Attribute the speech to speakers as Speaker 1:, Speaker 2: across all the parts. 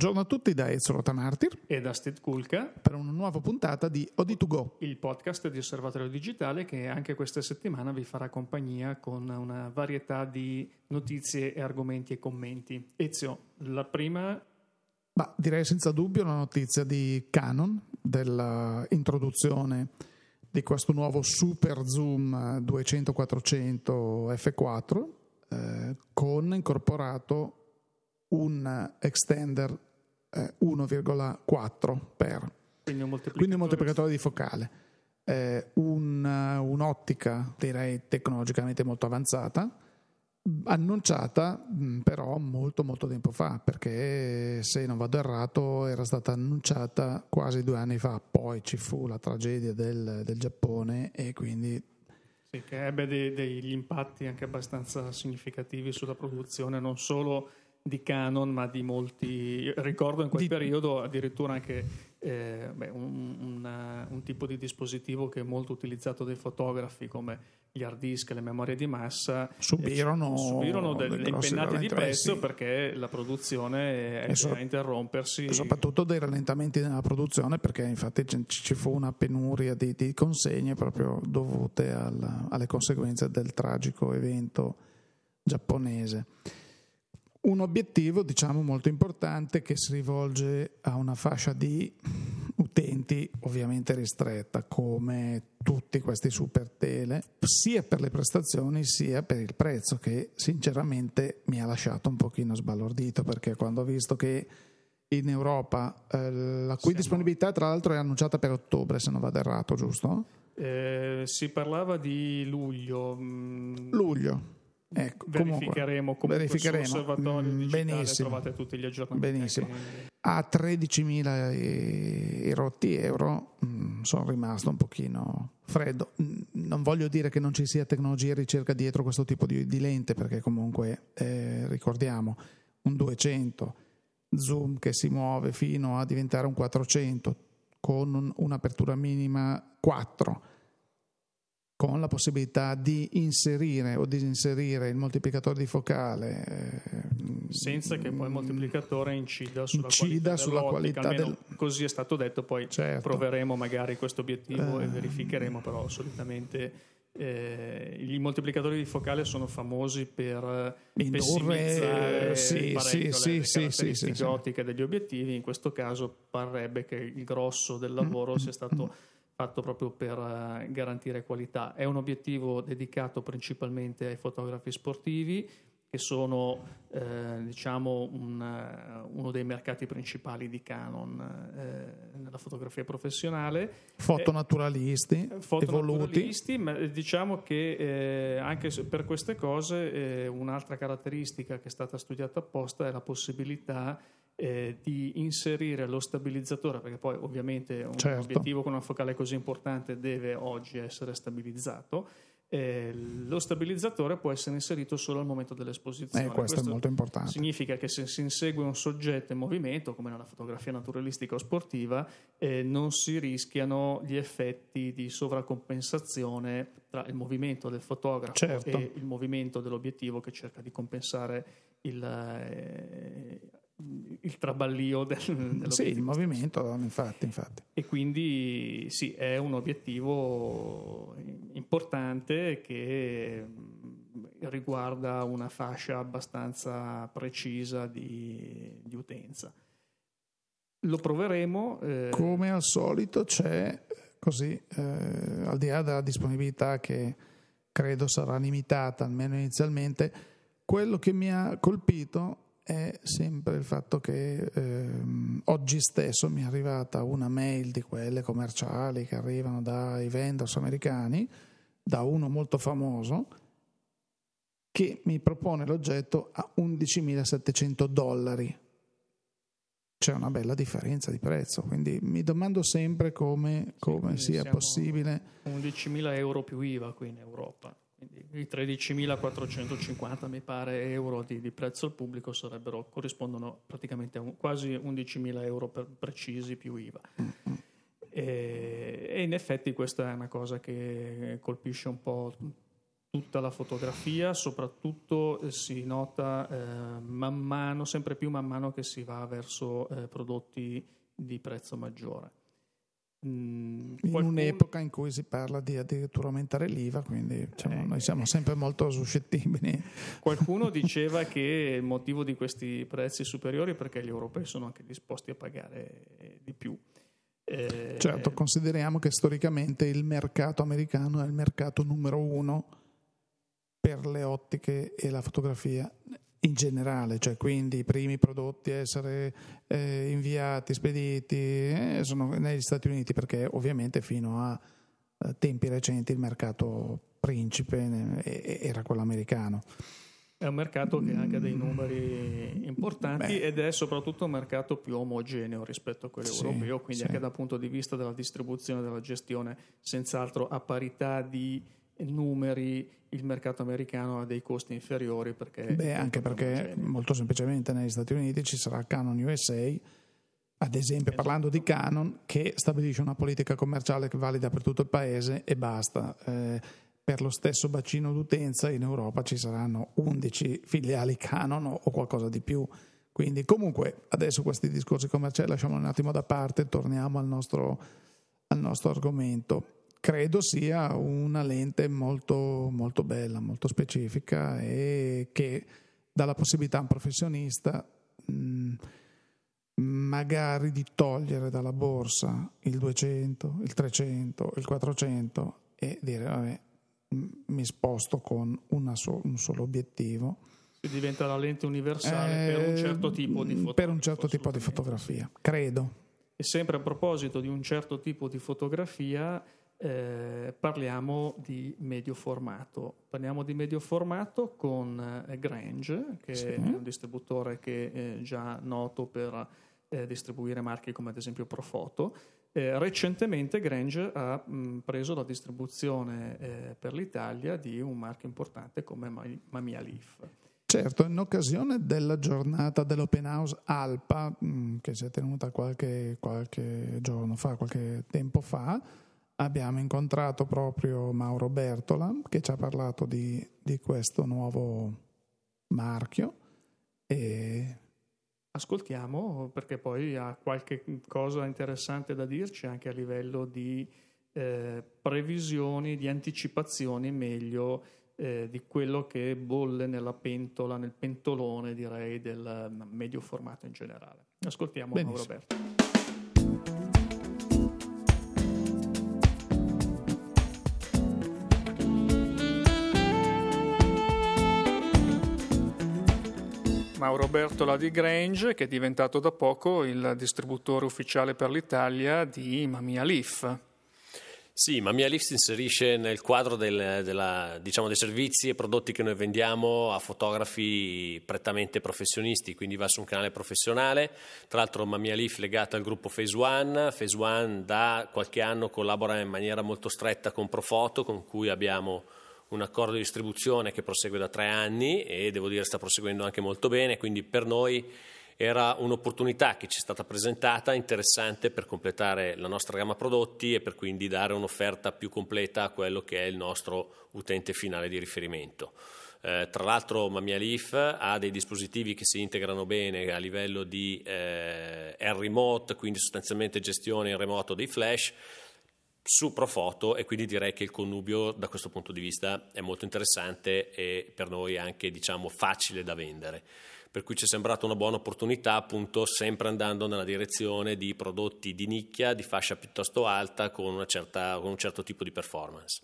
Speaker 1: Buongiorno a tutti da Ezio Tamartir
Speaker 2: e da Steve Kulka.
Speaker 1: per una nuova puntata di Odi2Go,
Speaker 2: il podcast di Osservatorio Digitale che anche questa settimana vi farà compagnia con una varietà di notizie argomenti e commenti. Ezio, la prima...
Speaker 1: Ma direi senza dubbio la notizia di Canon dell'introduzione di questo nuovo super zoom 200-400 f4 eh, con incorporato un extender eh, 1,4 per.
Speaker 2: Quindi un moltiplicatore,
Speaker 1: Quindi un moltiplicatore di focale. Eh, un, un'ottica direi tecnologicamente molto avanzata, annunciata però molto molto tempo fa, perché se non vado errato era stata annunciata quasi due anni fa, poi ci fu la tragedia del, del Giappone e quindi
Speaker 2: sì, che ebbe dei, degli impatti anche abbastanza significativi sulla produzione, non solo di Canon, ma di molti. Ricordo in quel di... periodo addirittura anche eh, beh, un, una, un, tipo di dispositivo che è molto utilizzato dai fotografi, come gli hard disk e le memorie di massa,
Speaker 1: subirono,
Speaker 2: eh, subirono delle impennate di pezzo perché la produzione è so, a interrompersi.
Speaker 1: E soprattutto dei rallentamenti nella produzione, perché infatti ci fu una penuria di, di consegne proprio dovute al, alle conseguenze del tragico evento giapponese un obiettivo diciamo molto importante che si rivolge a una fascia di utenti ovviamente ristretta come tutti questi super tele sia per le prestazioni sia per il prezzo che sinceramente mi ha lasciato un pochino sbalordito perché quando ho visto che in Europa eh, la cui Siamo... disponibilità tra l'altro è annunciata per ottobre se non vado errato giusto?
Speaker 2: Eh, si parlava di luglio
Speaker 1: luglio
Speaker 2: Ecco, verificheremo comunque, verificheremo. Osservatorio
Speaker 1: mm, benissimo,
Speaker 2: trovate tutti gli aggiornamenti.
Speaker 1: Benissimo. A 13.000 e rotti euro mh, sono rimasto un pochino freddo. Non voglio dire che non ci sia tecnologia e ricerca dietro questo tipo di, di lente, perché comunque eh, ricordiamo un 200 zoom che si muove fino a diventare un 400 con un, un'apertura minima 4 con la possibilità di inserire o disinserire il moltiplicatore di focale
Speaker 2: eh, senza che poi il moltiplicatore incida sulla
Speaker 1: incida
Speaker 2: qualità,
Speaker 1: sulla qualità
Speaker 2: del... così è stato detto poi
Speaker 1: certo.
Speaker 2: proveremo magari questo obiettivo eh... e verificheremo però solitamente eh, i moltiplicatori di focale sono famosi per
Speaker 1: indurre sì, sì, sì,
Speaker 2: sì, sì, sì, ottiche degli obiettivi. In questo caso parrebbe che il grosso del lavoro sia stato fatto proprio per uh, garantire qualità. È un obiettivo dedicato principalmente ai fotografi sportivi che sono eh, diciamo un, uh, uno dei mercati principali di Canon eh, nella fotografia professionale.
Speaker 1: Fotonaturalisti,
Speaker 2: eh, fotonaturalisti ma diciamo che anche per queste cose un'altra caratteristica che è stata studiata apposta è la possibilità eh, di inserire lo stabilizzatore, perché poi ovviamente un
Speaker 1: certo.
Speaker 2: obiettivo con una focale così importante deve oggi essere stabilizzato. Eh, lo stabilizzatore può essere inserito solo al momento dell'esposizione.
Speaker 1: Eh, questo, questo, è molto importante.
Speaker 2: Significa che se si insegue un soggetto in movimento, come nella fotografia naturalistica o sportiva, eh, non si rischiano gli effetti di sovracompensazione tra il movimento del fotografo
Speaker 1: certo.
Speaker 2: e il movimento dell'obiettivo che cerca di compensare il, eh, il traballio del,
Speaker 1: sì, il movimento, infatti, infatti.
Speaker 2: E quindi sì, è un obiettivo importante che riguarda una fascia abbastanza precisa di, di utenza. Lo proveremo.
Speaker 1: Eh... Come al solito c'è così, eh, al di là della disponibilità che credo sarà limitata, almeno inizialmente, quello che mi ha colpito è sempre il fatto che ehm, oggi stesso mi è arrivata una mail di quelle commerciali che arrivano dai vendors americani, da uno molto famoso, che mi propone l'oggetto a 11.700 dollari. C'è una bella differenza di prezzo, quindi mi domando sempre come, come sì, sia possibile.
Speaker 2: 11.000 euro più IVA qui in Europa i 13.450 mi pare euro di, di, prezzo al pubblico sarebbero, corrispondono praticamente a un, quasi 11.000 euro per precisi più IVA. E, e, in effetti questa è una cosa che colpisce un po' tutta la fotografia, soprattutto eh, si nota eh, man mano, sempre più man mano che si va verso eh, prodotti di prezzo maggiore.
Speaker 1: Mm, in un'epoca in cui si parla di addirittura aumentare l'IVA, quindi diciamo, noi siamo sempre molto suscettibili.
Speaker 2: Qualcuno diceva che il motivo di questi prezzi superiori è perché gli europei sono anche disposti a pagare di più.
Speaker 1: Eh, certo, consideriamo che storicamente il mercato americano è il mercato numero uno per le ottiche e la fotografia in generale, cioè quindi i primi prodotti a essere eh, inviati, spediti eh, sono negli Stati Uniti perché ovviamente fino a eh, tempi recenti il mercato principe era quello americano.
Speaker 2: È un mercato che ha anche dei numeri importanti Beh. ed è soprattutto un mercato più omogeneo rispetto a quello sì, europeo, quindi sì. anche dal punto di vista della distribuzione e della gestione, senz'altro a parità di numeri il mercato americano ha dei costi inferiori perché...
Speaker 1: Beh, anche perché molto semplicemente negli Stati Uniti ci sarà Canon USA, ad esempio esatto. parlando di Canon, che stabilisce una politica commerciale che valida per tutto il paese e basta. Eh, per lo stesso bacino d'utenza in Europa ci saranno 11 filiali Canon o qualcosa di più. Quindi comunque adesso questi discorsi commerciali lasciamo un attimo da parte, torniamo al nostro, al nostro argomento credo sia una lente molto, molto bella, molto specifica e che dà la possibilità a un professionista mh, magari di togliere dalla borsa il 200, il 300, il 400 e dire vabbè mi sposto con so- un solo obiettivo.
Speaker 2: Si diventa la lente universale eh, per un certo tipo di fotografia.
Speaker 1: Per un certo tipo di fotografia, credo.
Speaker 2: E sempre a proposito di un certo tipo di fotografia, eh, parliamo di medio formato. Parliamo di medio formato con eh, Grange, che sì. è un distributore che è già noto per eh, distribuire marchi come ad esempio Profoto. Eh, recentemente Grange ha mh, preso la distribuzione eh, per l'Italia di un marchio importante come Mamia Leaf.
Speaker 1: Certo, in occasione della giornata dell'Open House Alpa, mh, che si è tenuta qualche, qualche giorno fa, qualche tempo fa, abbiamo incontrato proprio Mauro Bertola che ci ha parlato di, di questo nuovo marchio e
Speaker 2: ascoltiamo perché poi ha qualche cosa interessante da dirci anche a livello di eh, previsioni, di anticipazioni meglio eh, di quello che bolle nella pentola, nel pentolone direi del medio formato in generale. Ascoltiamo Benissimo. Mauro Bertola. Mauro Bertola di Grange, che è diventato da poco il distributore ufficiale per l'Italia di Mamia Leaf.
Speaker 3: Sì, Mamia Leaf si inserisce nel quadro del, della, diciamo, dei servizi e prodotti che noi vendiamo a fotografi prettamente professionisti, quindi va su un canale professionale. Tra l'altro Mamia Leaf legata al gruppo Phase One. Phase One da qualche anno collabora in maniera molto stretta con Profoto, con cui abbiamo un accordo di distribuzione che prosegue da tre anni e devo dire sta proseguendo anche molto bene, quindi per noi era un'opportunità che ci è stata presentata interessante per completare la nostra gamma prodotti e per quindi dare un'offerta più completa a quello che è il nostro utente finale di riferimento. Eh, tra l'altro Mamia Leaf ha dei dispositivi che si integrano bene a livello di eh, Remote, quindi sostanzialmente gestione in remoto dei flash, su Profoto e quindi direi che il connubio da questo punto di vista è molto interessante e per noi anche diciamo facile da vendere. Per cui ci è sembrata una buona opportunità, appunto, sempre andando nella direzione di prodotti di nicchia, di fascia piuttosto alta, con, certa, con un certo tipo di performance.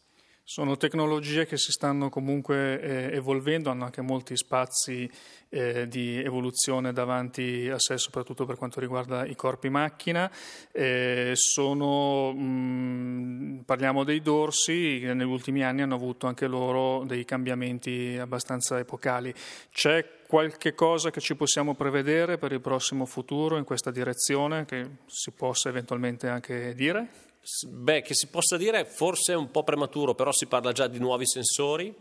Speaker 2: Sono tecnologie che si stanno comunque eh, evolvendo, hanno anche molti spazi eh, di evoluzione davanti a sé, soprattutto per quanto riguarda i corpi macchina. Eh, sono, mh, mm, parliamo dei dorsi, che negli ultimi anni hanno avuto anche loro dei cambiamenti abbastanza epocali. C'è qualche cosa che ci possiamo prevedere per il prossimo futuro in questa direzione che si possa eventualmente anche dire?
Speaker 3: Beh, che si possa dire forse è un po' prematuro, però si parla già di nuovi sensori.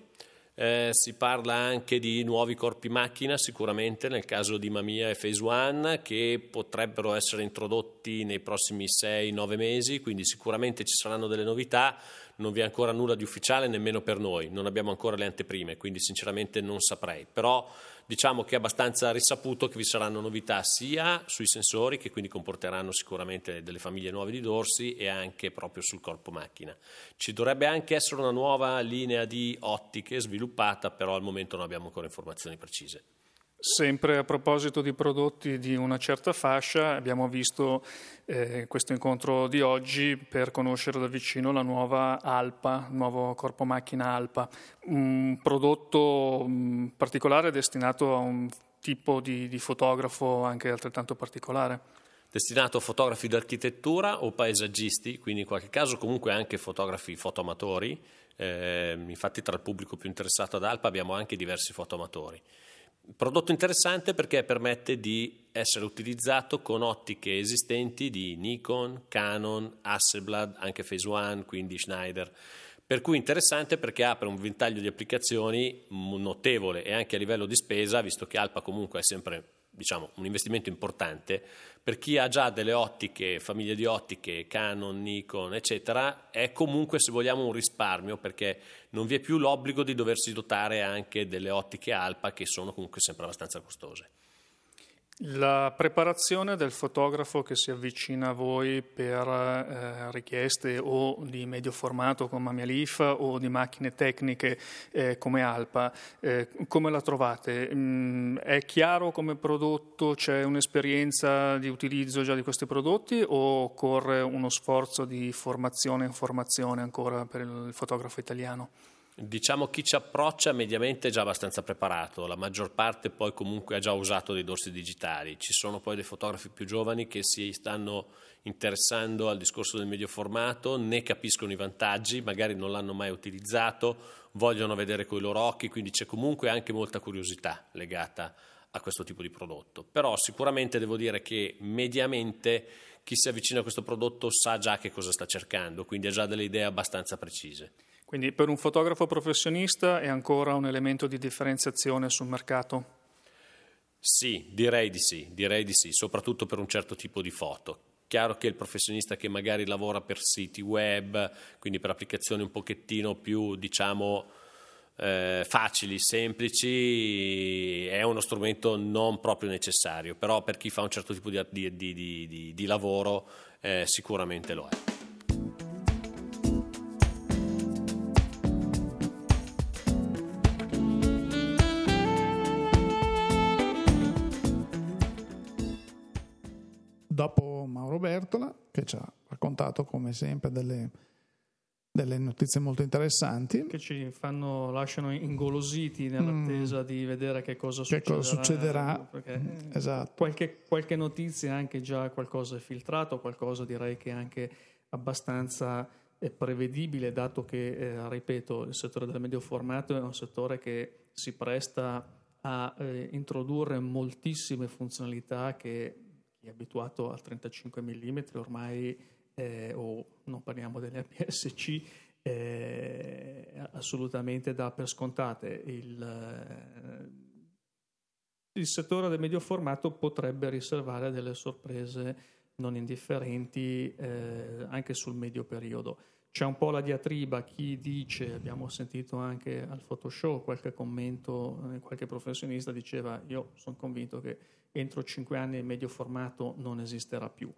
Speaker 3: Eh, si parla anche di nuovi corpi macchina, sicuramente nel caso di Mamia e Phase One, che potrebbero essere introdotti nei prossimi 6-9 mesi, quindi sicuramente ci saranno delle novità. Non vi è ancora nulla di ufficiale nemmeno per noi, non abbiamo ancora le anteprime, quindi sinceramente non saprei. Però diciamo che è abbastanza risaputo che vi saranno novità sia sui sensori, che quindi comporteranno sicuramente delle famiglie nuove di dorsi, e anche proprio sul corpo macchina. Ci dovrebbe anche essere una nuova linea di ottiche sviluppata, però al momento non abbiamo ancora informazioni precise.
Speaker 2: Sempre a proposito di prodotti di una certa fascia, abbiamo visto eh, questo incontro di oggi per conoscere da vicino la nuova Alpa, il nuovo corpo macchina Alpa, un prodotto mh, particolare destinato a un tipo di, di fotografo anche altrettanto particolare
Speaker 3: destinato a fotografi d'architettura o paesaggisti, quindi in qualche caso comunque anche fotografi fotoamatori. Eh, infatti tra il pubblico più interessato ad Alpa abbiamo anche diversi fotoamatori. Prodotto interessante perché permette di essere utilizzato con ottiche esistenti di Nikon, Canon, Hasselblad, anche Phase One, quindi Schneider. Per cui interessante perché apre un ventaglio di applicazioni notevole e anche a livello di spesa, visto che Alpa comunque è sempre diciamo, un investimento importante, per chi ha già delle ottiche, famiglie di ottiche, Canon, Nikon, eccetera, è comunque, se vogliamo, un risparmio perché non vi è più l'obbligo di doversi dotare anche delle ottiche Alpa che sono comunque sempre abbastanza costose.
Speaker 2: La preparazione del fotografo che si avvicina a voi per eh, richieste o di medio formato come Leaf o di macchine tecniche eh, come Alpa, eh, come la trovate? Mm, è chiaro come prodotto, c'è un'esperienza di utilizzo già di questi prodotti o occorre uno sforzo di formazione e informazione ancora per il fotografo italiano?
Speaker 3: Diciamo chi ci approccia mediamente è già abbastanza preparato, la maggior parte poi comunque ha già usato dei dorsi digitali, ci sono poi dei fotografi più giovani che si stanno interessando al discorso del medio formato, ne capiscono i vantaggi, magari non l'hanno mai utilizzato, vogliono vedere con i loro occhi, quindi c'è comunque anche molta curiosità legata a questo tipo di prodotto. Però sicuramente devo dire che mediamente chi si avvicina a questo prodotto sa già che cosa sta cercando, quindi ha già delle idee abbastanza precise.
Speaker 2: Quindi per un fotografo professionista è ancora un elemento di differenziazione sul mercato?
Speaker 3: Sì, direi di sì, direi di sì, soprattutto per un certo tipo di foto. Chiaro che il professionista che magari lavora per siti web, quindi per applicazioni un pochettino più, diciamo, eh, facili, semplici, è uno strumento non proprio necessario, però per chi fa un certo tipo di, di, di, di lavoro eh, sicuramente lo è.
Speaker 1: Dopo Mauro Bertola, che ci ha raccontato come sempre delle, delle notizie molto interessanti.
Speaker 2: Che ci fanno, lasciano ingolositi nell'attesa mm. di vedere che cosa che succederà.
Speaker 1: Cosa succederà. Esatto.
Speaker 2: Qualche, qualche, notizia anche già qualcosa è filtrato, qualcosa direi che è anche abbastanza eh, prevedibile, dato che, eh, ripeto, il settore del medio formato è un settore che si presta a eh, introdurre moltissime funzionalità che è abituato al 35 mm ormai, eh, o non parliamo delle APS-C, eh, assolutamente dà per scontate. Il, eh, il settore del medio formato potrebbe riservare delle sorprese non indifferenti eh, anche sul medio periodo. C'è un po' la diatriba, chi dice, abbiamo sentito anche al Photoshop qualche commento, eh, qualche professionista diceva io sono convinto che entro cinque anni il medio formato non esisterà più.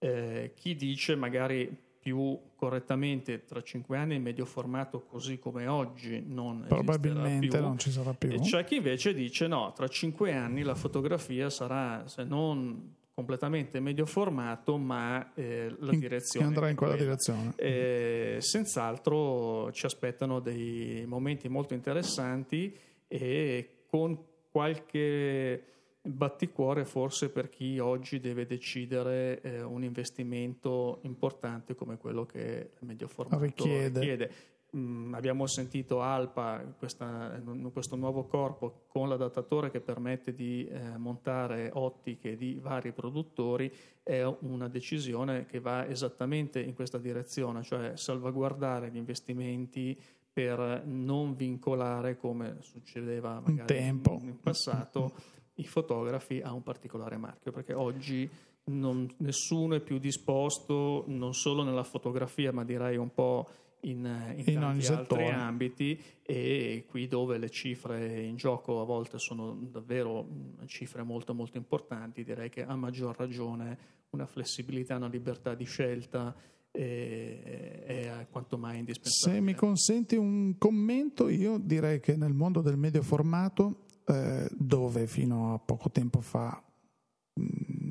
Speaker 2: Eh, chi dice magari più correttamente tra cinque anni il medio formato così come oggi non
Speaker 1: probabilmente
Speaker 2: più.
Speaker 1: non ci sarà più
Speaker 2: e c'è chi invece dice no tra cinque anni la fotografia sarà se non completamente medio formato ma eh, la direzione
Speaker 1: andrà in quella direzione
Speaker 2: eh, senz'altro ci aspettano dei momenti molto interessanti e con qualche batticuore forse per chi oggi deve decidere eh, un investimento importante come quello che il medio formato richiede. richiede. Mm, abbiamo sentito Alpa, questa, questo nuovo corpo con l'adattatore che permette di eh, montare ottiche di vari produttori, è una decisione che va esattamente in questa direzione, cioè salvaguardare gli investimenti per non vincolare, come succedeva magari
Speaker 1: in,
Speaker 2: in passato, i fotografi a un particolare marchio, perché oggi non, nessuno è più disposto, non solo nella fotografia, ma direi un po' in, in, in tanti altri ambiti e qui dove le cifre in gioco a volte sono davvero cifre molto molto importanti, direi che a maggior ragione una flessibilità, una libertà di scelta è, è quanto mai indispensabile.
Speaker 1: Se mi consenti un commento, io direi che nel mondo del medio formato, eh, dove fino a poco tempo fa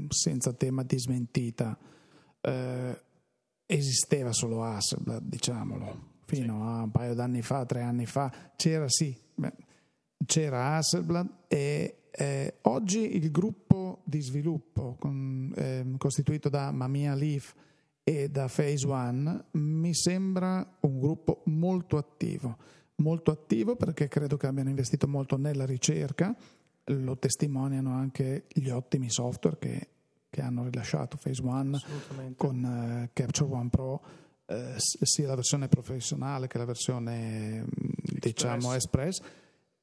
Speaker 1: senza tema di smentita, eh, esisteva solo Hasselblad, diciamolo, fino sì. a un paio d'anni fa, tre anni fa, c'era sì, beh, c'era Hasselblad e eh, oggi il gruppo di sviluppo con, eh, costituito da Mamia Leaf e da Phase One mi sembra un gruppo molto attivo, molto attivo perché credo che abbiano investito molto nella ricerca, lo testimoniano anche gli ottimi software che, che hanno rilasciato Phase One con uh, Capture One Pro, uh, sia la versione professionale che la versione Express. diciamo Express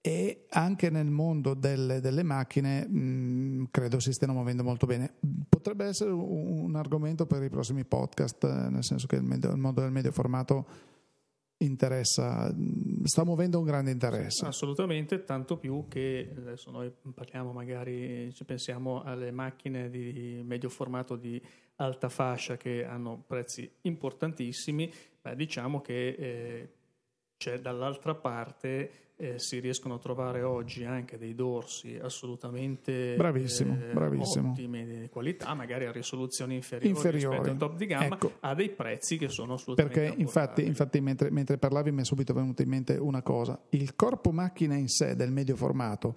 Speaker 1: e anche nel mondo delle, delle macchine mh, credo si stiano muovendo molto bene. Potrebbe essere un, un argomento per i prossimi podcast, nel senso che il, medio, il mondo del medio formato interessa, sta muovendo un grande interesse.
Speaker 2: Assolutamente, tanto più che adesso noi parliamo magari, ci pensiamo alle macchine di medio formato di alta fascia che hanno prezzi importantissimi, ma diciamo che eh, c'è dall'altra parte eh, si riescono a trovare oggi anche dei dorsi assolutamente
Speaker 1: bravissimo, eh, bravissimo.
Speaker 2: ottimi di qualità, magari a risoluzioni inferiori, inferiori. rispetto al top di gamma,
Speaker 1: ecco.
Speaker 2: a dei prezzi che sono assolutamente
Speaker 1: Perché infatti, infatti mentre, mentre, parlavi mi è subito venuta in mente una cosa, il corpo macchina in sé del medio formato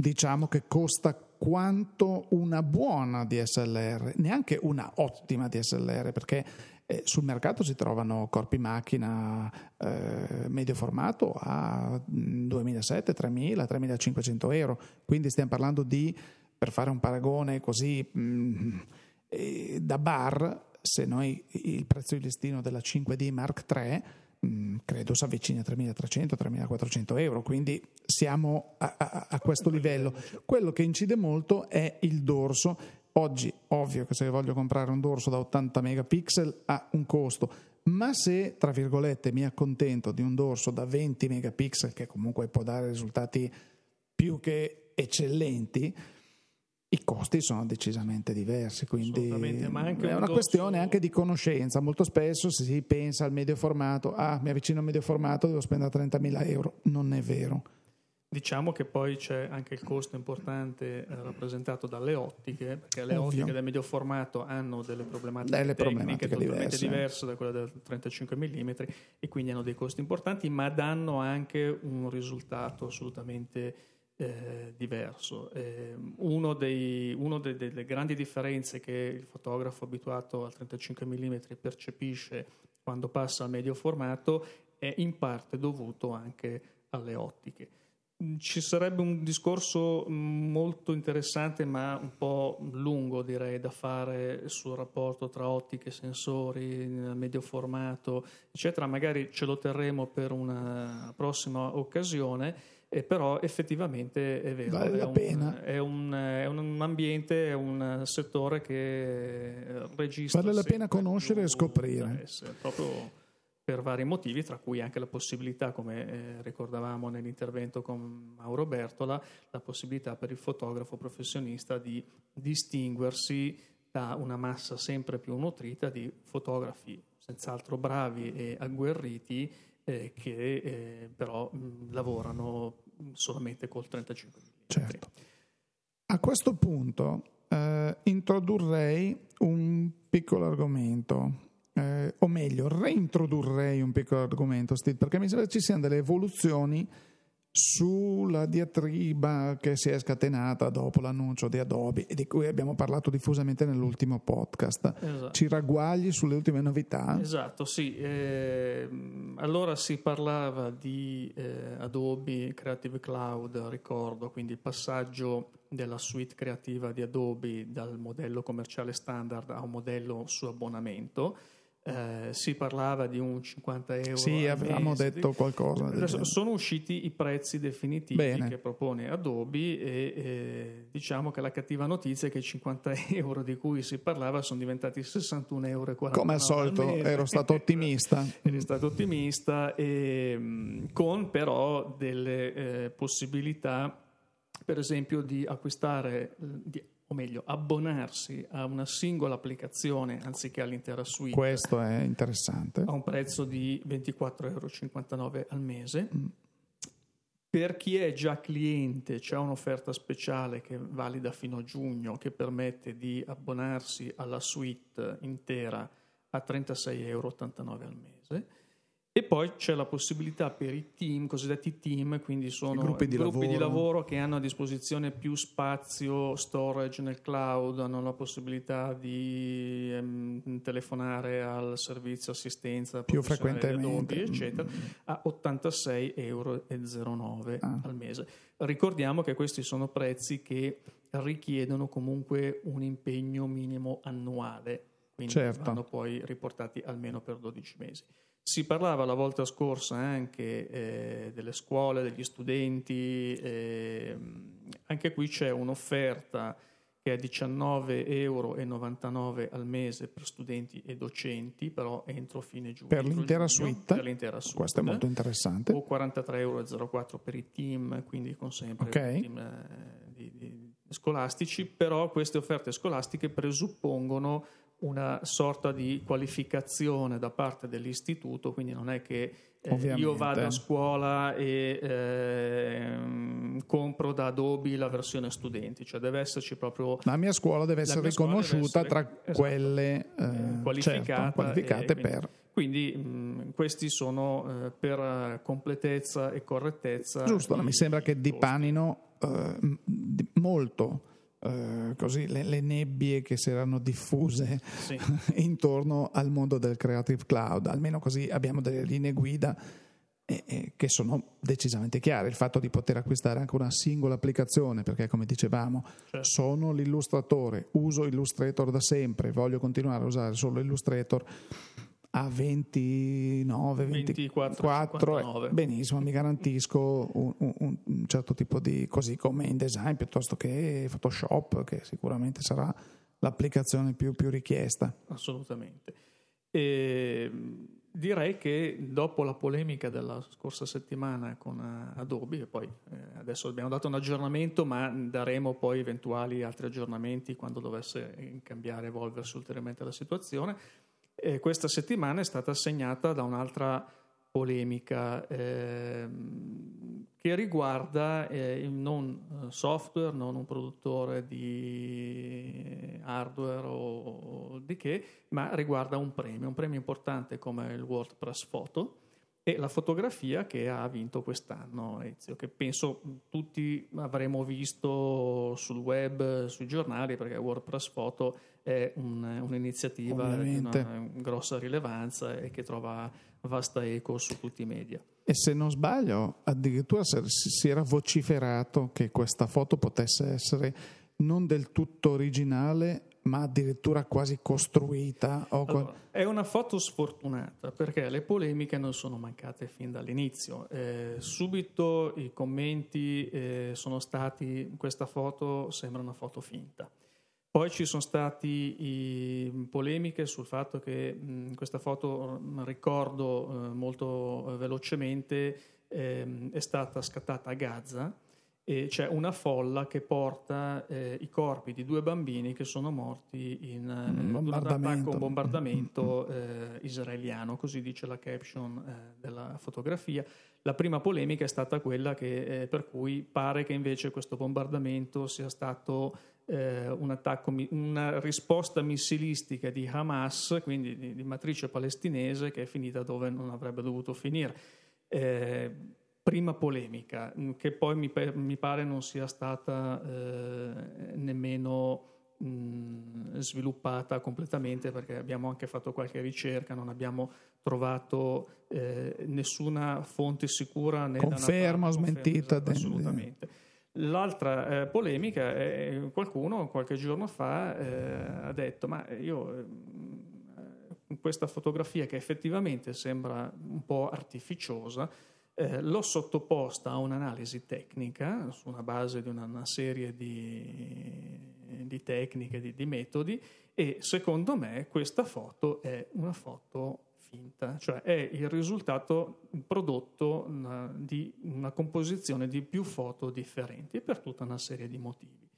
Speaker 1: diciamo che costa quanto una buona DSLR, neanche una ottima DSLR, perché eh, sul mercato si trovano corpi macchina eh, medio formato a 2.700, 3.000, 3.500 euro, quindi stiamo parlando di, per fare un paragone così mh, mm, eh, da bar, se noi il prezzo di listino della 5D Mark III mm, credo si avvicini a 3.300-3.400 euro, quindi siamo a, a, a questo livello. Quello che incide molto è il dorso Oggi, ovvio che se voglio comprare un dorso da 80 megapixel ha un costo, ma se, tra virgolette, mi accontento di un dorso da 20 megapixel, che comunque può dare risultati più che eccellenti, i costi sono decisamente diversi, quindi è una dorso... questione anche di conoscenza. Molto spesso si pensa al medio formato, ah, mi avvicino al medio formato, devo spendere 30.000 euro. Non è vero
Speaker 2: Diciamo che poi c'è anche il costo importante eh, rappresentato dalle ottiche, perché le Ovvio. ottiche del medio formato hanno delle problematiche delle tecniche totalmente diverse. diverse da quelle del 35 mm e quindi hanno dei costi importanti, ma danno anche un risultato assolutamente eh, diverso. Eh, uno dei, una de, delle grandi differenze che il fotografo abituato al 35 mm percepisce quando passa al medio formato è in parte dovuto anche alle ottiche. Ci sarebbe un discorso molto interessante, ma un po' lungo direi da fare sul rapporto tra ottiche, sensori, medio formato, eccetera. Magari ce lo terremo per una prossima occasione. Eh, però effettivamente è vero,
Speaker 1: vale
Speaker 2: è,
Speaker 1: un,
Speaker 2: è, un, è, un, ambiente, è un settore che registra.
Speaker 1: Vale la pena conoscere e scoprire.
Speaker 2: Proprio per vari motivi, tra cui anche la possibilità, come eh, ricordavamo nell'intervento con Mauro Bertola, la possibilità per il fotografo professionista di distinguersi da una massa sempre più nutrita di fotografi senz'altro bravi e agguerriti eh, che eh, però mh, lavorano solamente col 35 mm.
Speaker 1: Certo. A questo punto eh, introdurrei un piccolo argomento eh, o meglio, reintrodurrei un piccolo argomento, Steve, perché mi sembra ci siano delle evoluzioni sulla diatriba che si è scatenata dopo l'annuncio di Adobe e di cui abbiamo parlato diffusamente nell'ultimo podcast. Esatto. Ci ragguagli sulle ultime novità?
Speaker 2: Esatto, sì. Eh, allora si parlava di eh, Adobe Creative Cloud, ricordo, quindi il passaggio della suite creativa di Adobe dal modello commerciale standard a un modello su abbonamento eh, si parlava di un 50 euro.
Speaker 1: Sì, avevamo mese. detto qualcosa.
Speaker 2: Sono usciti i prezzi definitivi Bene. che propone Adobe e eh, diciamo che la cattiva notizia è che i 50 euro di cui si parlava sono diventati 61 euro.
Speaker 1: Come al solito, al ero stato ottimista.
Speaker 2: Eri stato ottimista, e, con però delle eh, possibilità, per esempio, di acquistare, di o meglio, abbonarsi a una singola applicazione anziché all'intera suite.
Speaker 1: Questo è interessante.
Speaker 2: A un prezzo di 24,59 euro al mese. Mm. Per chi è già cliente c'è un'offerta speciale che è valida fino a giugno che permette di abbonarsi alla suite intera a 36,89 euro al mese e poi c'è la possibilità per i team, cosiddetti team, quindi sono
Speaker 1: gruppi, di,
Speaker 2: gruppi
Speaker 1: lavoro.
Speaker 2: di, lavoro. che hanno a disposizione più spazio, storage nel cloud, hanno la possibilità di ehm, telefonare al servizio assistenza
Speaker 1: più frequentemente,
Speaker 2: Adobe, eccetera, a 86,09 euro ah. al mese. Ricordiamo che questi sono prezzi che richiedono comunque un impegno minimo annuale, quindi
Speaker 1: certo.
Speaker 2: vanno poi riportati almeno per 12 mesi. Si parlava la volta scorsa anche eh, delle scuole, degli studenti, eh, anche qui c'è un'offerta che è 19,99 euro al mese per studenti e docenti, però entro fine giugno.
Speaker 1: Per l'intera,
Speaker 2: giugno,
Speaker 1: suite.
Speaker 2: per l'intera suite.
Speaker 1: Questo è molto interessante.
Speaker 2: O 43,04 euro per i team, quindi con sempre
Speaker 1: okay.
Speaker 2: team eh, di, di, scolastici, però queste offerte scolastiche presuppongono una sorta di qualificazione da parte dell'istituto, quindi non è che eh, io vado a scuola e eh, compro da Adobe la versione studenti, cioè deve esserci proprio...
Speaker 1: La mia scuola deve essere riconosciuta deve essere, tra esatto, quelle eh, qualificata certo, qualificate
Speaker 2: quindi,
Speaker 1: per...
Speaker 2: Quindi mh, questi sono eh, per completezza e correttezza.
Speaker 1: Giusto, mi sembra che dipanino eh, molto Uh, così le, le, nebbie che si erano diffuse sì. intorno al mondo del Creative Cloud, almeno così abbiamo delle linee guida eh, eh, che sono decisamente chiare. Il fatto di poter acquistare anche una singola applicazione, perché come dicevamo, certo. sono l'illustratore, uso Illustrator da sempre, voglio continuare a usare solo Illustrator a 29, 24, 24 eh, benissimo, mi garantisco un, un, un, certo tipo di così come InDesign piuttosto che Photoshop, che sicuramente sarà l'applicazione più, più richiesta.
Speaker 2: Assolutamente. E direi che dopo la polemica della scorsa settimana con eh, Adobe, e poi eh, adesso abbiamo dato un aggiornamento, ma daremo poi eventuali altri aggiornamenti quando dovesse cambiare, evolversi ulteriormente la situazione e questa settimana è stata segnata da un'altra polemica eh, che riguarda eh, non eh, software, non un produttore di hardware o di che, ma riguarda un premio, un premio importante come il WordPress Photo e la fotografia che ha vinto quest'anno Ezio, che penso tutti avremo visto sul web, sui giornali, perché WordPress Photo è un, un'iniziativa di una grossa rilevanza e che trova vasta eco su tutti i media.
Speaker 1: E se non sbaglio, addirittura si era vociferato che questa foto potesse essere non del tutto originale, ma addirittura quasi costruita.
Speaker 2: Allora, è una foto sfortunata perché le polemiche non sono mancate fin dall'inizio. Eh, subito i commenti eh, sono stati: questa foto sembra una foto finta. Poi ci sono state polemiche sul fatto che mh, questa foto, ricordo eh, molto velocemente, ehm, è stata scattata a Gaza e c'è una folla che porta eh, i corpi di due bambini che sono morti in
Speaker 1: mm, un bombardamento,
Speaker 2: un bombardamento mm, mm, eh, israeliano, così dice la caption eh, della fotografia. La prima polemica è stata quella che, eh, per cui pare che invece questo bombardamento sia stato eh, un attacco, una risposta missilistica di Hamas, quindi di, di, matrice palestinese, che è finita dove non avrebbe dovuto finire. Eh, prima polemica, mm, che poi mi, mi pare non sia stata eh, nemmeno mh, mm, sviluppata completamente perché abbiamo anche fatto qualche ricerca, non abbiamo trovato eh, nessuna fonte sicura né
Speaker 1: conferma o smentita
Speaker 2: assolutamente. L'altra eh, polemica è qualcuno qualche giorno fa eh, ha detto ma io questa fotografia che effettivamente sembra un po' artificiosa, eh, l'ho sottoposta a un'analisi tecnica su una base di una, una serie di, di tecniche, di, di, metodi e secondo me questa foto è una foto finta, cioè è il risultato prodotto una, di una composizione di più foto differenti per tutta una serie di motivi.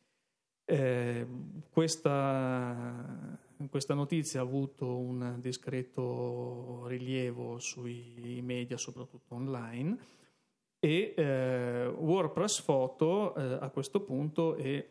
Speaker 2: Eh, questa, questa, notizia ha avuto un discreto rilievo sui media, soprattutto online, e eh, WordPress Photo eh, a questo punto è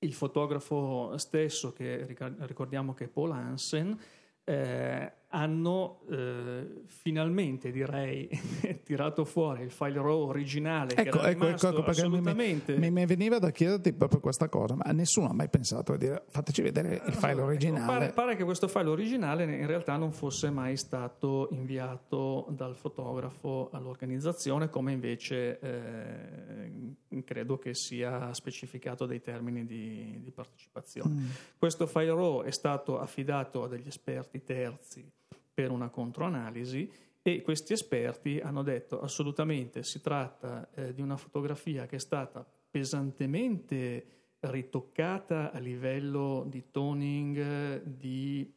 Speaker 2: il fotografo stesso, che ricordiamo che è Paul Hansen, eh, hanno eh, finalmente direi tirato fuori il file RAW originale
Speaker 1: ecco,
Speaker 2: che
Speaker 1: ecco, ecco, ecco assolutamente... mi, mi, veniva da chiederti proprio questa cosa ma nessuno ha mai pensato a dire fateci vedere il file ecco, originale ecco,
Speaker 2: pare, pare, che questo file originale in realtà non fosse mai stato inviato dal fotografo all'organizzazione come invece eh, credo che sia specificato dai termini di, di partecipazione mm. questo file RAW è stato affidato a degli esperti terzi per una controanalisi e questi esperti hanno detto assolutamente si tratta eh, di una fotografia che è stata pesantemente ritoccata a livello di toning, di,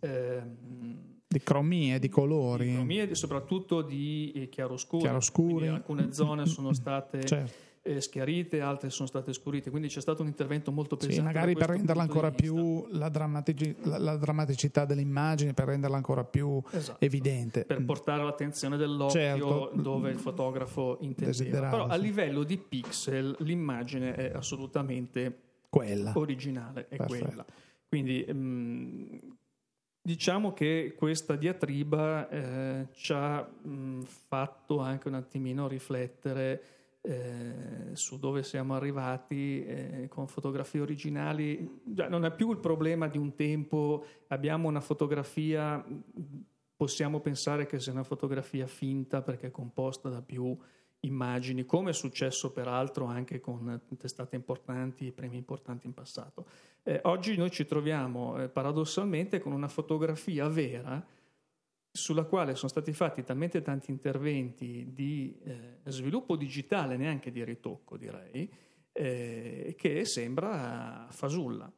Speaker 1: ehm, di cromie, di colori. Di
Speaker 2: cromie, soprattutto di eh, chiaroscuri.
Speaker 1: chiaroscuri.
Speaker 2: alcune zone sono state certo eh, schiarite, altre sono state scurite, quindi c'è stato un intervento molto pesante.
Speaker 1: Sì, magari per renderla ancora più la, drammatici, la, la, drammaticità dell'immagine, per renderla ancora più esatto. evidente.
Speaker 2: Per portare l'attenzione dell'occhio certo. dove il fotografo intendeva. Però a livello di pixel l'immagine è assolutamente
Speaker 1: quella.
Speaker 2: originale, è Perfetto. quella. Quindi mh, mm, diciamo che questa diatriba eh, ci ha mh, fatto anche un attimino riflettere eh, su dove siamo arrivati eh, con fotografie originali. Già, non è più il problema di un tempo, abbiamo una fotografia, possiamo pensare che sia una fotografia finta perché è composta da più immagini, come è successo peraltro anche con testate importanti e premi importanti in passato. Eh, oggi noi ci troviamo eh, paradossalmente con una fotografia vera sulla quale sono stati fatti talmente tanti interventi di eh, sviluppo digitale, neanche di ritocco direi, eh, che sembra fasulla.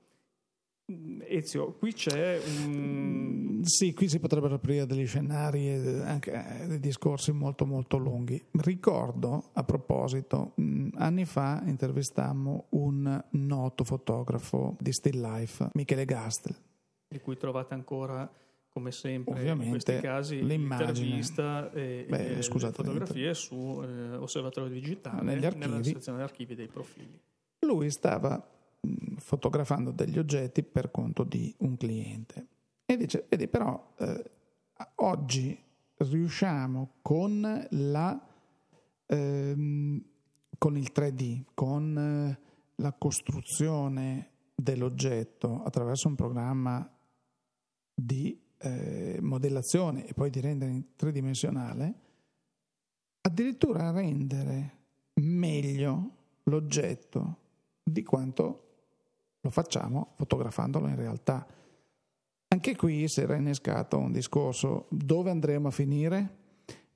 Speaker 2: Mm, Ezio, qui c'è un...
Speaker 1: Sì, qui si potrebbero aprire degli scenari e anche eh, dei discorsi molto molto lunghi. Ricordo, a proposito, mh, anni fa intervistammo un noto fotografo di still life, Michele Gastel.
Speaker 2: Di cui trovate ancora come sempre Ovviamente, in questi casi l'intervista e, beh, e le fotografie su eh, Osservatorio Digitale negli archivi, nella sezione archivi dei profili.
Speaker 1: Lui stava mh, fotografando degli oggetti per conto di un cliente. E dice, vedi però eh, oggi riusciamo con la ehm, con il 3D, con eh, la costruzione dell'oggetto attraverso un programma di eh, modellazione e poi di rendere tridimensionale, addirittura rendere meglio l'oggetto di quanto lo facciamo fotografandolo in realtà. Anche qui si era innescato un discorso dove andremo a finire?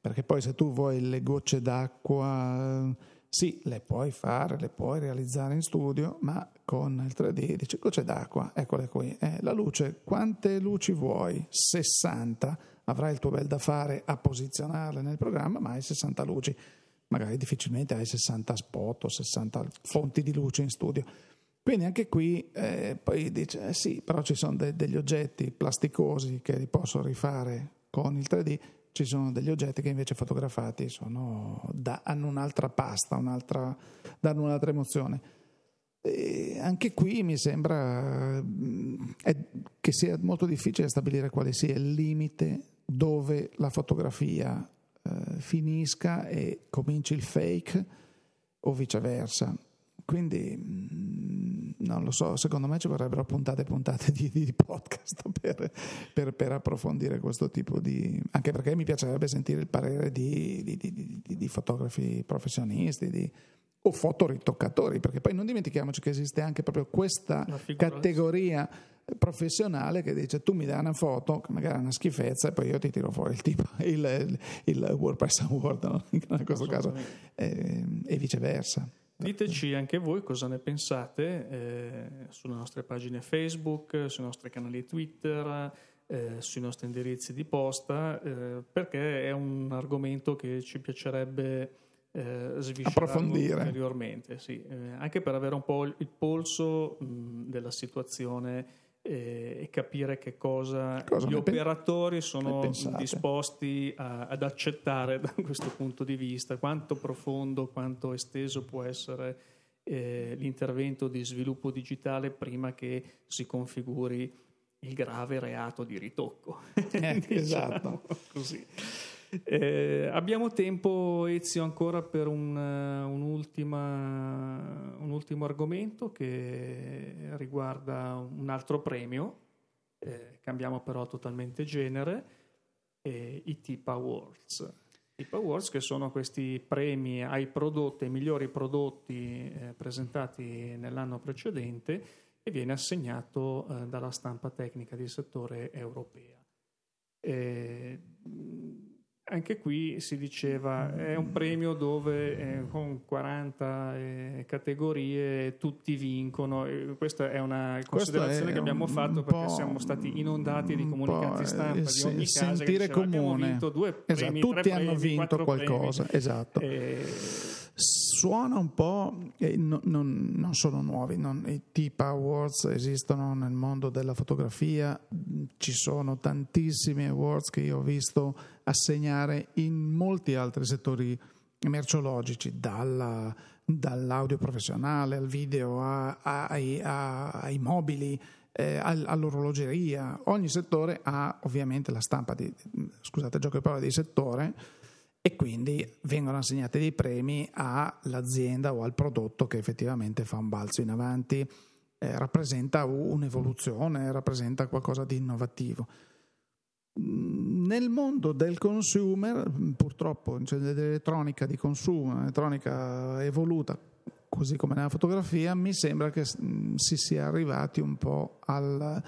Speaker 1: Perché poi se tu vuoi le gocce d'acqua sì, le puoi fare, le puoi realizzare in studio, ma con il 3D dici gocce d'acqua, eccole qui. Eh, la luce, quante luci vuoi? 60. Avrai il tuo bel da fare a posizionarle nel programma, ma hai 60 luci. Magari difficilmente hai 60 spot o 60 fonti di luce in studio. Quindi anche qui eh, poi dice eh sì, però ci sono de- degli oggetti plasticosi che li posso rifare con il 3D ci sono degli oggetti che invece fotografati sono, da, hanno un'altra pasta, un'altra, danno un'altra emozione. E anche qui mi sembra mm, è, che sia molto difficile stabilire quale sia il limite dove la fotografia eh, finisca e cominci il fake o viceversa. Quindi non lo so, secondo me ci vorrebbero puntate e puntate di, di podcast per, per, per, approfondire questo tipo di... anche perché mi piacerebbe sentire il parere di, di, di fotografi professionisti, o fotoritoccatori, perché poi non dimentichiamoci che esiste anche proprio questa categoria professionale che dice tu mi dai una foto, che magari è una schifezza, e poi io ti tiro fuori il tipo, il, il WordPress Award, no? in questo caso, e, e, viceversa.
Speaker 2: Diteci anche voi cosa ne pensate eh, sulle nostre pagine Facebook, sui nostri canali Twitter, eh, sui nostri indirizzi di posta, eh, perché è un argomento che ci piacerebbe eh, approfondire ulteriormente, sì. eh, anche per avere un po' il polso mh, della situazione e capire che cosa, cosa gli operatori sono disposti a, ad accettare da questo punto di vista, quanto profondo, quanto esteso può essere eh, l'intervento di sviluppo digitale prima che si configuri il grave reato di ritocco.
Speaker 1: Eh, diciamo esatto.
Speaker 2: Così. Eh, abbiamo tempo, Ezio, ancora per un, un, un, ultimo argomento che riguarda un altro premio. Eh, cambiamo però totalmente genere, eh, i TIP Awards. TIP Awards che sono questi premi ai prodotti, ai migliori prodotti eh, presentati nell'anno precedente e viene assegnato eh, dalla stampa tecnica di settore europea. Eh, anche qui si diceva è un premio dove eh, con 40 eh, categorie tutti vincono. E questa è una considerazione è che abbiamo fatto perché siamo stati inondati di comunicati stampa di ogni eh, casa.
Speaker 1: Sentire
Speaker 2: diceva,
Speaker 1: comune.
Speaker 2: Vinto due premi,
Speaker 1: esatto, tutti hanno
Speaker 2: premi,
Speaker 1: vinto qualcosa.
Speaker 2: Premi.
Speaker 1: Esatto.
Speaker 2: E
Speaker 1: suona un po', eh, non, non, non, sono nuovi, non, i TIP Awards esistono nel mondo della fotografia, ci sono tantissimi awards che io ho visto assegnare in molti altri settori merceologici, dalla, dall'audio professionale al video a, a, ai, a, ai, mobili. Eh, all'orologeria, ogni settore ha ovviamente la stampa di, scusate, gioco di parole di settore e quindi vengono assegnati dei premi all'azienda o al prodotto che effettivamente fa un balzo in avanti, eh, rappresenta un'evoluzione, rappresenta qualcosa di innovativo. Mm, nel mondo del consumer, purtroppo c'è dell'elettronica di consumo, un'elettronica evoluta, così come nella fotografia, mi sembra che mm, si sia arrivati un po' al,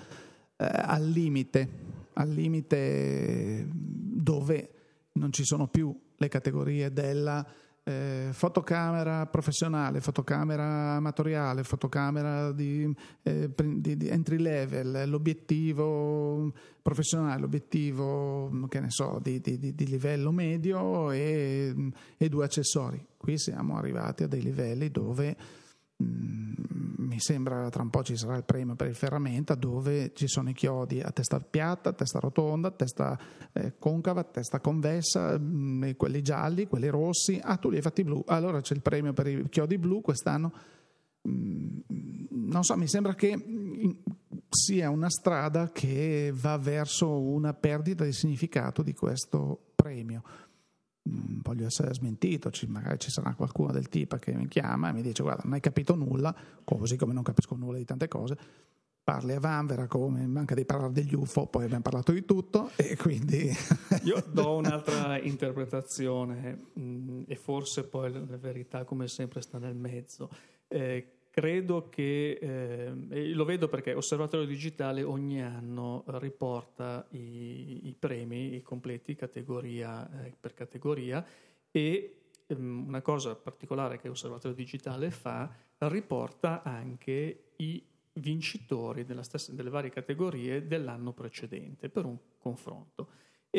Speaker 1: eh, al limite, al limite dove non ci sono più le categorie della eh, fotocamera professionale, fotocamera amatoriale, fotocamera di, eh, di, di, entry level, l'obiettivo professionale, l'obiettivo che ne so, di, di livello medio e, e due accessori. Qui siamo arrivati a dei livelli dove Mm, mi sembra tra un po' ci sarà il premio per il ferramenta dove ci sono i chiodi a testa piatta, testa rotonda, testa eh, concava, testa convessa, mh, mm, quelli gialli, quelli rossi, ah tu li hai fatti blu, allora c'è il premio per i chiodi blu quest'anno. Mm, non so, mi sembra che sia una strada che va verso una perdita di significato di questo premio. Mm, voglio essere smentito, ci, magari ci sarà qualcuno del tipo che mi chiama e mi dice guarda non hai capito nulla, così come non capisco nulla di tante cose, parli a vanvera come manca di parlare degli UFO, poi abbiamo parlato di tutto e quindi...
Speaker 2: Io do un'altra interpretazione mm, e forse poi la verità come sempre sta nel mezzo. Eh, credo che, eh, lo vedo perché Osservatorio Digitale ogni anno riporta i, i premi, i completi categoria eh, per categoria e ehm, una cosa particolare che Osservatorio Digitale fa, riporta anche i vincitori stessa, delle varie categorie dell'anno precedente per un confronto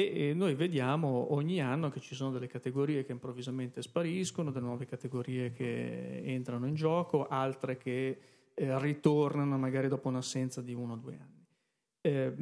Speaker 2: e, noi vediamo ogni anno che ci sono delle categorie che improvvisamente spariscono, delle nuove categorie che entrano in gioco, altre che eh, ritornano magari dopo un'assenza di uno o due anni. Eh,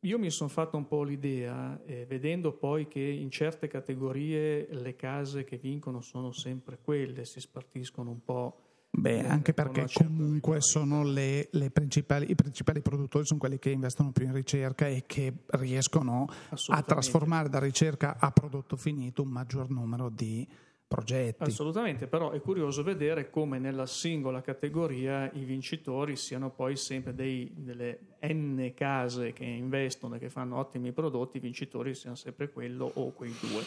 Speaker 2: io mi sono fatto un po' l'idea, eh, vedendo poi che in certe categorie le case che vincono sono sempre quelle, si spartiscono un po'
Speaker 1: Beh, anche perché comunque sono le, le principali, i principali produttori sono quelli che investono più in ricerca e che riescono a trasformare da ricerca a prodotto finito un maggior numero di progetti.
Speaker 2: Assolutamente, però è curioso vedere come nella singola categoria i vincitori siano poi sempre dei, delle n case che investono e che fanno ottimi prodotti, i vincitori siano sempre quello o quei due.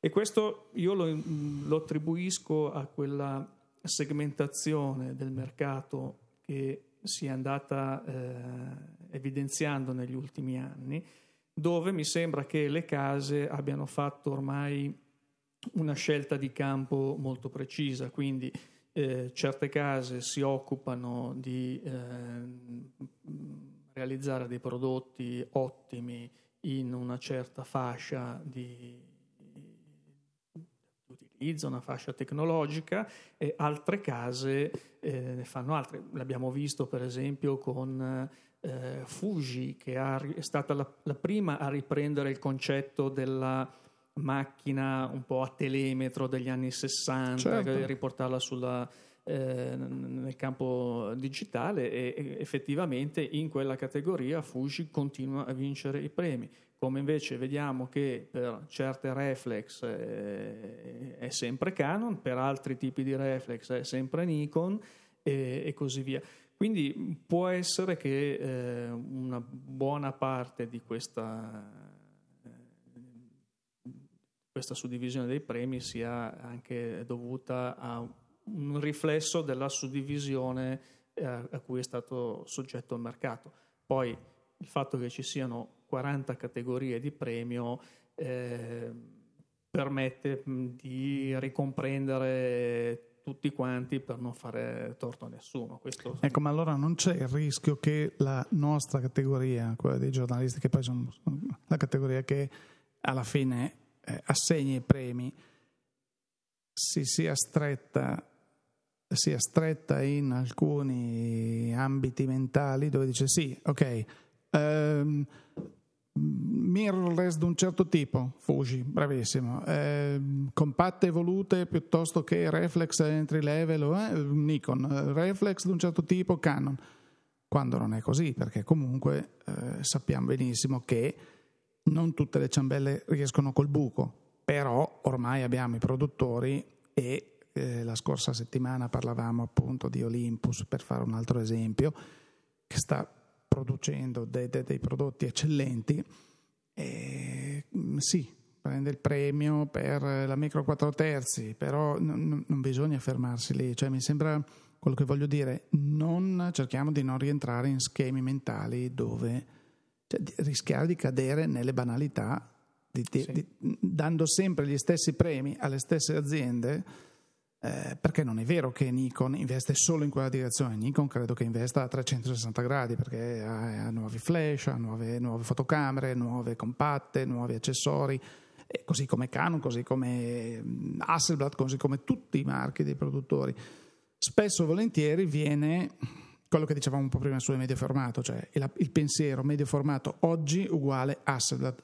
Speaker 2: E questo io lo, lo attribuisco a quella segmentazione del mercato che si è andata eh, evidenziando negli ultimi anni, dove mi sembra che le case abbiano fatto ormai una scelta di campo molto precisa, quindi eh, certe case si occupano di eh, realizzare dei prodotti ottimi in una certa fascia di utilizzo, una fascia tecnologica e altre case eh, ne fanno altre. L'abbiamo visto per esempio con eh, Fuji che è stata la, la prima a riprendere il concetto della macchina un po' a telemetro degli anni 60, certo. riportarla sulla, eh, nel campo digitale e effettivamente in quella categoria Fuji continua a vincere i premi. Come invece vediamo che per certe reflex eh, è sempre Canon, per altri tipi di reflex è sempre Nikon e, e così via. Quindi può essere che eh, una buona parte di questa questa suddivisione dei premi sia anche dovuta a un riflesso della suddivisione eh, a cui è stato soggetto il mercato. Poi il fatto che ci siano 40 categorie di premio eh, permette di ricomprendere tutti quanti per non fare torto a nessuno. Questo...
Speaker 1: Ecco, ma allora non c'è il rischio che la nostra categoria, quella dei giornalisti, che poi sono la categoria che alla fine eh, assegna i premi si sia stretta, sia stretta in alcuni ambiti mentali dove dice sì, ok, ehm, mirrorless di un certo tipo, Fuji, bravissimo, eh, compatte evolute piuttosto che reflex entry level, eh, Nikon, reflex di un certo tipo, Canon, quando non è così, perché comunque eh, sappiamo benissimo che non tutte le ciambelle riescono col buco, però ormai abbiamo i produttori e eh, la scorsa settimana parlavamo appunto di Olympus per fare un altro esempio che sta producendo dei, dei, dei prodotti eccellenti e mm, sì, prende il premio per la micro 4 terzi, però non, non bisogna fermarsi lì, cioè mi sembra quello che voglio dire, non cerchiamo di non rientrare in schemi mentali dove cioè, di rischiare di cadere nelle banalità, di, di, sì. di, dando sempre gli stessi premi alle stesse aziende, eh, perché non è vero che Nikon investe solo in quella direzione, Nikon credo che investa a 360 gradi perché ha, ha nuovi flash, ha nuove, nuove, fotocamere, nuove compatte, nuovi accessori, così come Canon, così come Hasselblad, così come tutti i marchi dei produttori. Spesso e volentieri viene quello che dicevamo un po' prima sul medio formato, cioè il, il pensiero medio formato oggi uguale Hasselblad.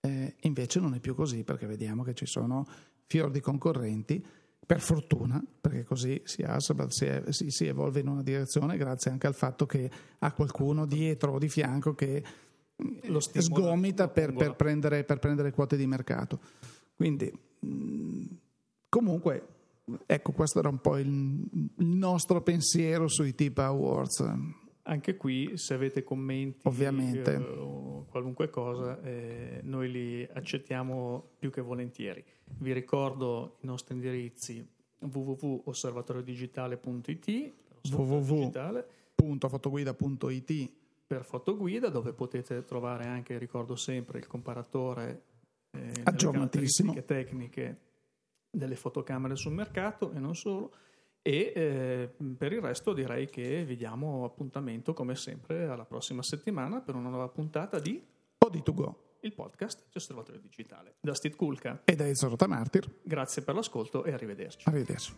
Speaker 1: Eh, invece non è più così perché vediamo che ci sono fior di concorrenti, per fortuna, perché così si, Hasselblad si, si, evolve in una direzione grazie anche al fatto che ha qualcuno dietro o di fianco che lo sgomita per, per, prendere, per prendere quote di mercato. Quindi mm, comunque ecco, questo era un po' il, il nostro pensiero sui TIPA Awards.
Speaker 2: Anche qui, se avete commenti
Speaker 1: Ovviamente. Eh,
Speaker 2: o qualunque cosa, eh, noi li accettiamo più che volentieri. Vi ricordo i nostri indirizzi www.osservatoriodigitale.it
Speaker 1: www.fotoguida.it
Speaker 2: per fotoguida dove potete trovare anche, ricordo sempre, il comparatore
Speaker 1: eh, aggiornatissimo
Speaker 2: tecniche delle fotocamere sul mercato e non solo. E eh, per il resto direi che vi diamo appuntamento come sempre alla prossima settimana per una nuova puntata di
Speaker 1: OD2Go,
Speaker 2: il podcast di Osservatorio Digitale. Da Steve Kulka
Speaker 1: e da Ezra Martir.
Speaker 2: Grazie per l'ascolto e arrivederci.
Speaker 1: Arrivederci.